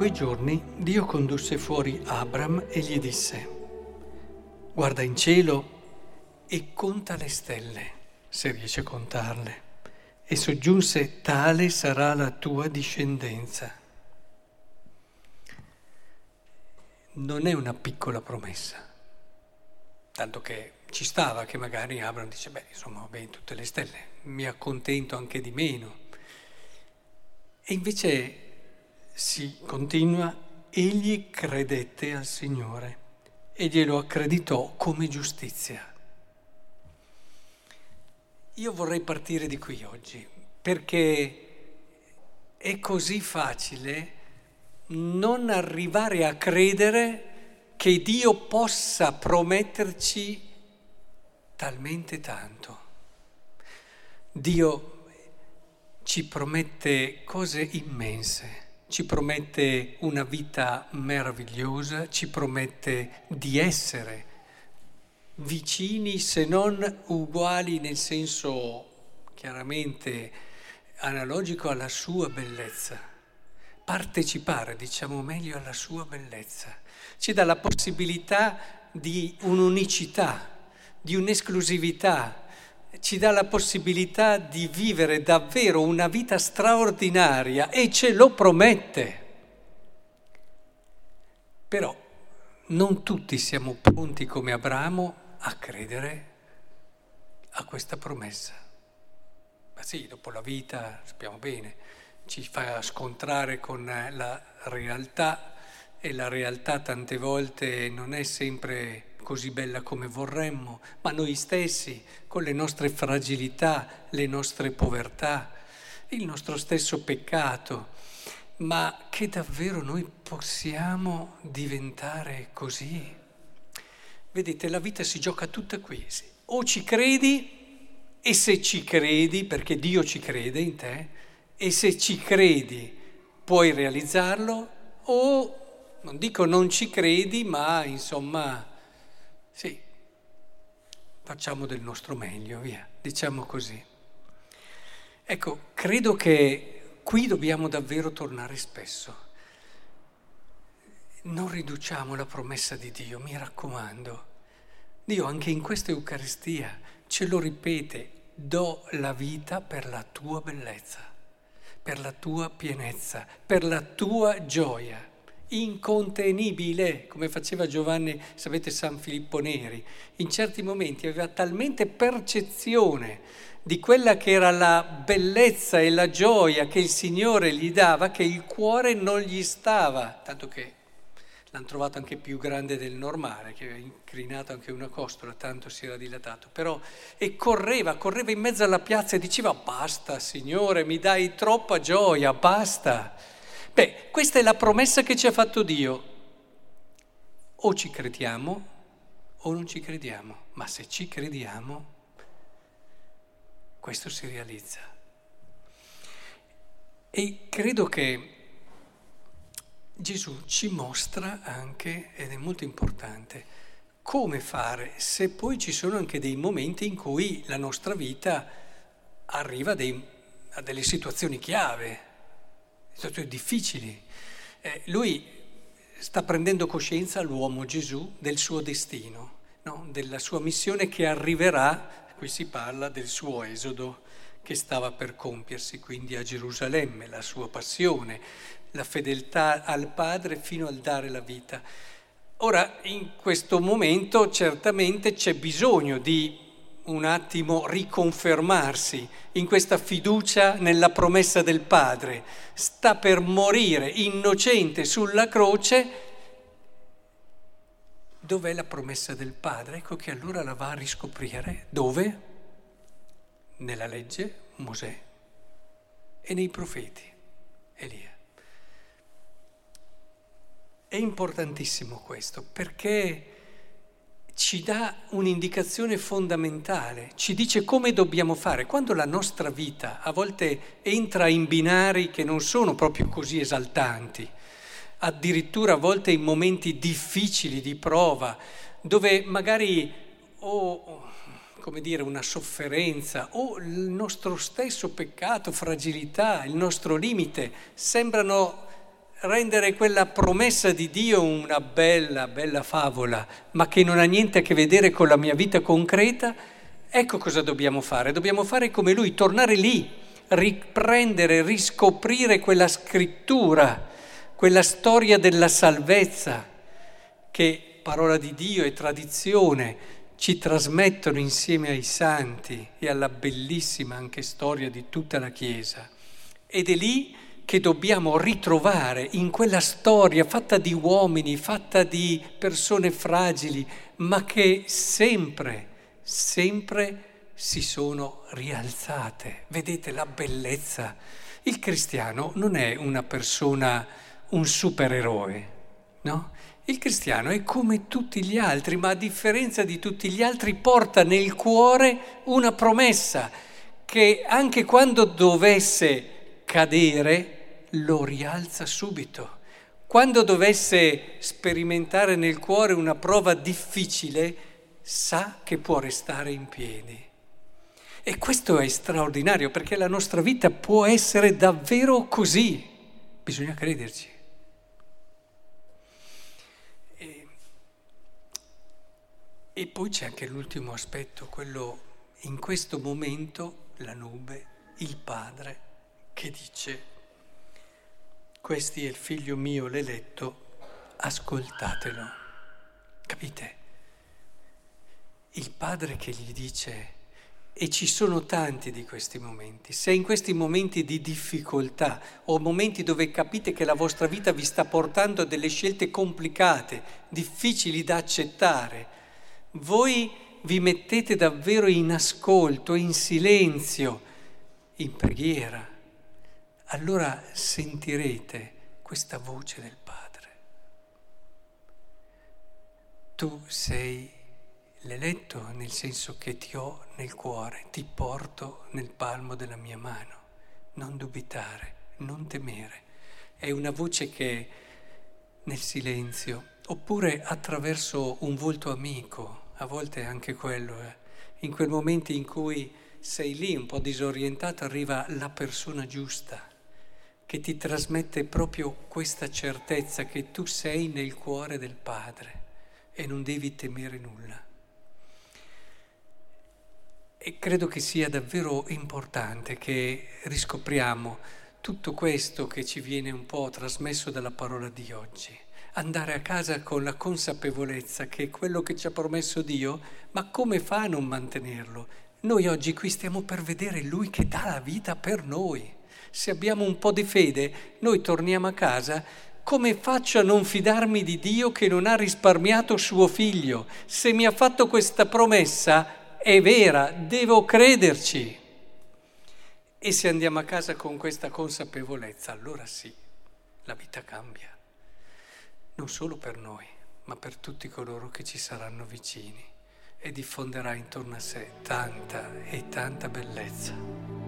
Quei giorni Dio condusse fuori Abram e gli disse, guarda in cielo e conta le stelle, se riesci a contarle, e soggiunse, tale sarà la tua discendenza. Non è una piccola promessa, tanto che ci stava che magari Abram dice, beh, insomma, bene, tutte le stelle, mi accontento anche di meno. E invece si continua, egli credette al Signore e glielo accreditò come giustizia. Io vorrei partire di qui oggi, perché è così facile non arrivare a credere che Dio possa prometterci talmente tanto. Dio ci promette cose immense ci promette una vita meravigliosa, ci promette di essere vicini se non uguali nel senso chiaramente analogico alla sua bellezza, partecipare, diciamo meglio, alla sua bellezza. Ci dà la possibilità di un'unicità, di un'esclusività, ci dà la possibilità di vivere davvero una vita straordinaria e ce lo promette. Però non tutti siamo pronti come Abramo a credere a questa promessa. Ma sì, dopo la vita, sappiamo bene, ci fa scontrare con la realtà e la realtà tante volte non è sempre così bella come vorremmo, ma noi stessi, con le nostre fragilità, le nostre povertà, il nostro stesso peccato, ma che davvero noi possiamo diventare così? Vedete, la vita si gioca tutta qui. O ci credi, e se ci credi, perché Dio ci crede in te, e se ci credi puoi realizzarlo, o non dico non ci credi, ma insomma sì, facciamo del nostro meglio, via, diciamo così. Ecco, credo che qui dobbiamo davvero tornare spesso. Non riduciamo la promessa di Dio, mi raccomando. Dio anche in questa Eucaristia ce lo ripete, do la vita per la tua bellezza, per la tua pienezza, per la tua gioia incontenibile, come faceva Giovanni, sapete, San Filippo Neri. In certi momenti aveva talmente percezione di quella che era la bellezza e la gioia che il Signore gli dava che il cuore non gli stava, tanto che l'hanno trovato anche più grande del normale, che aveva incrinato anche una costola, tanto si era dilatato. Però, e correva, correva in mezzo alla piazza e diceva basta Signore, mi dai troppa gioia, basta. Beh, questa è la promessa che ci ha fatto Dio. O ci crediamo o non ci crediamo, ma se ci crediamo, questo si realizza. E credo che Gesù ci mostra anche, ed è molto importante, come fare se poi ci sono anche dei momenti in cui la nostra vita arriva dei, a delle situazioni chiave, situazioni difficili. Eh, lui sta prendendo coscienza, l'uomo Gesù, del suo destino, no? della sua missione che arriverà, qui si parla del suo esodo che stava per compiersi, quindi a Gerusalemme, la sua passione, la fedeltà al Padre fino al dare la vita. Ora, in questo momento certamente c'è bisogno di un attimo riconfermarsi in questa fiducia nella promessa del Padre. Sta per morire innocente sulla croce. Dov'è la promessa del Padre? Ecco che allora la va a riscoprire. Dove? Nella legge Mosè e nei profeti Elia. È importantissimo questo perché ci dà un'indicazione fondamentale, ci dice come dobbiamo fare. Quando la nostra vita a volte entra in binari che non sono proprio così esaltanti, addirittura a volte in momenti difficili di prova, dove magari o come dire, una sofferenza o il nostro stesso peccato, fragilità, il nostro limite sembrano rendere quella promessa di Dio una bella, bella favola, ma che non ha niente a che vedere con la mia vita concreta, ecco cosa dobbiamo fare. Dobbiamo fare come lui, tornare lì, riprendere, riscoprire quella scrittura, quella storia della salvezza che parola di Dio e tradizione ci trasmettono insieme ai santi e alla bellissima anche storia di tutta la Chiesa. Ed è lì che dobbiamo ritrovare in quella storia fatta di uomini, fatta di persone fragili, ma che sempre, sempre si sono rialzate. Vedete la bellezza. Il cristiano non è una persona, un supereroe, no? Il cristiano è come tutti gli altri, ma a differenza di tutti gli altri porta nel cuore una promessa che anche quando dovesse cadere, lo rialza subito. Quando dovesse sperimentare nel cuore una prova difficile, sa che può restare in piedi. E questo è straordinario perché la nostra vita può essere davvero così. Bisogna crederci. E, e poi c'è anche l'ultimo aspetto, quello in questo momento la nube, il Padre che dice questo è il figlio mio l'eletto, ascoltatelo. Capite? Il padre che gli dice, e ci sono tanti di questi momenti, se in questi momenti di difficoltà o momenti dove capite che la vostra vita vi sta portando a delle scelte complicate, difficili da accettare, voi vi mettete davvero in ascolto, in silenzio, in preghiera allora sentirete questa voce del Padre. Tu sei l'eletto nel senso che ti ho nel cuore, ti porto nel palmo della mia mano. Non dubitare, non temere. È una voce che nel silenzio, oppure attraverso un volto amico, a volte anche quello, eh, in quel momento in cui sei lì un po' disorientato, arriva la persona giusta che ti trasmette proprio questa certezza che tu sei nel cuore del Padre e non devi temere nulla. E credo che sia davvero importante che riscopriamo tutto questo che ci viene un po' trasmesso dalla parola di oggi. Andare a casa con la consapevolezza che quello che ci ha promesso Dio, ma come fa a non mantenerlo? Noi oggi qui stiamo per vedere Lui che dà la vita per noi se abbiamo un po' di fede, noi torniamo a casa, come faccio a non fidarmi di Dio che non ha risparmiato suo figlio? Se mi ha fatto questa promessa, è vera, devo crederci. E se andiamo a casa con questa consapevolezza, allora sì, la vita cambia. Non solo per noi, ma per tutti coloro che ci saranno vicini e diffonderà intorno a sé tanta e tanta bellezza.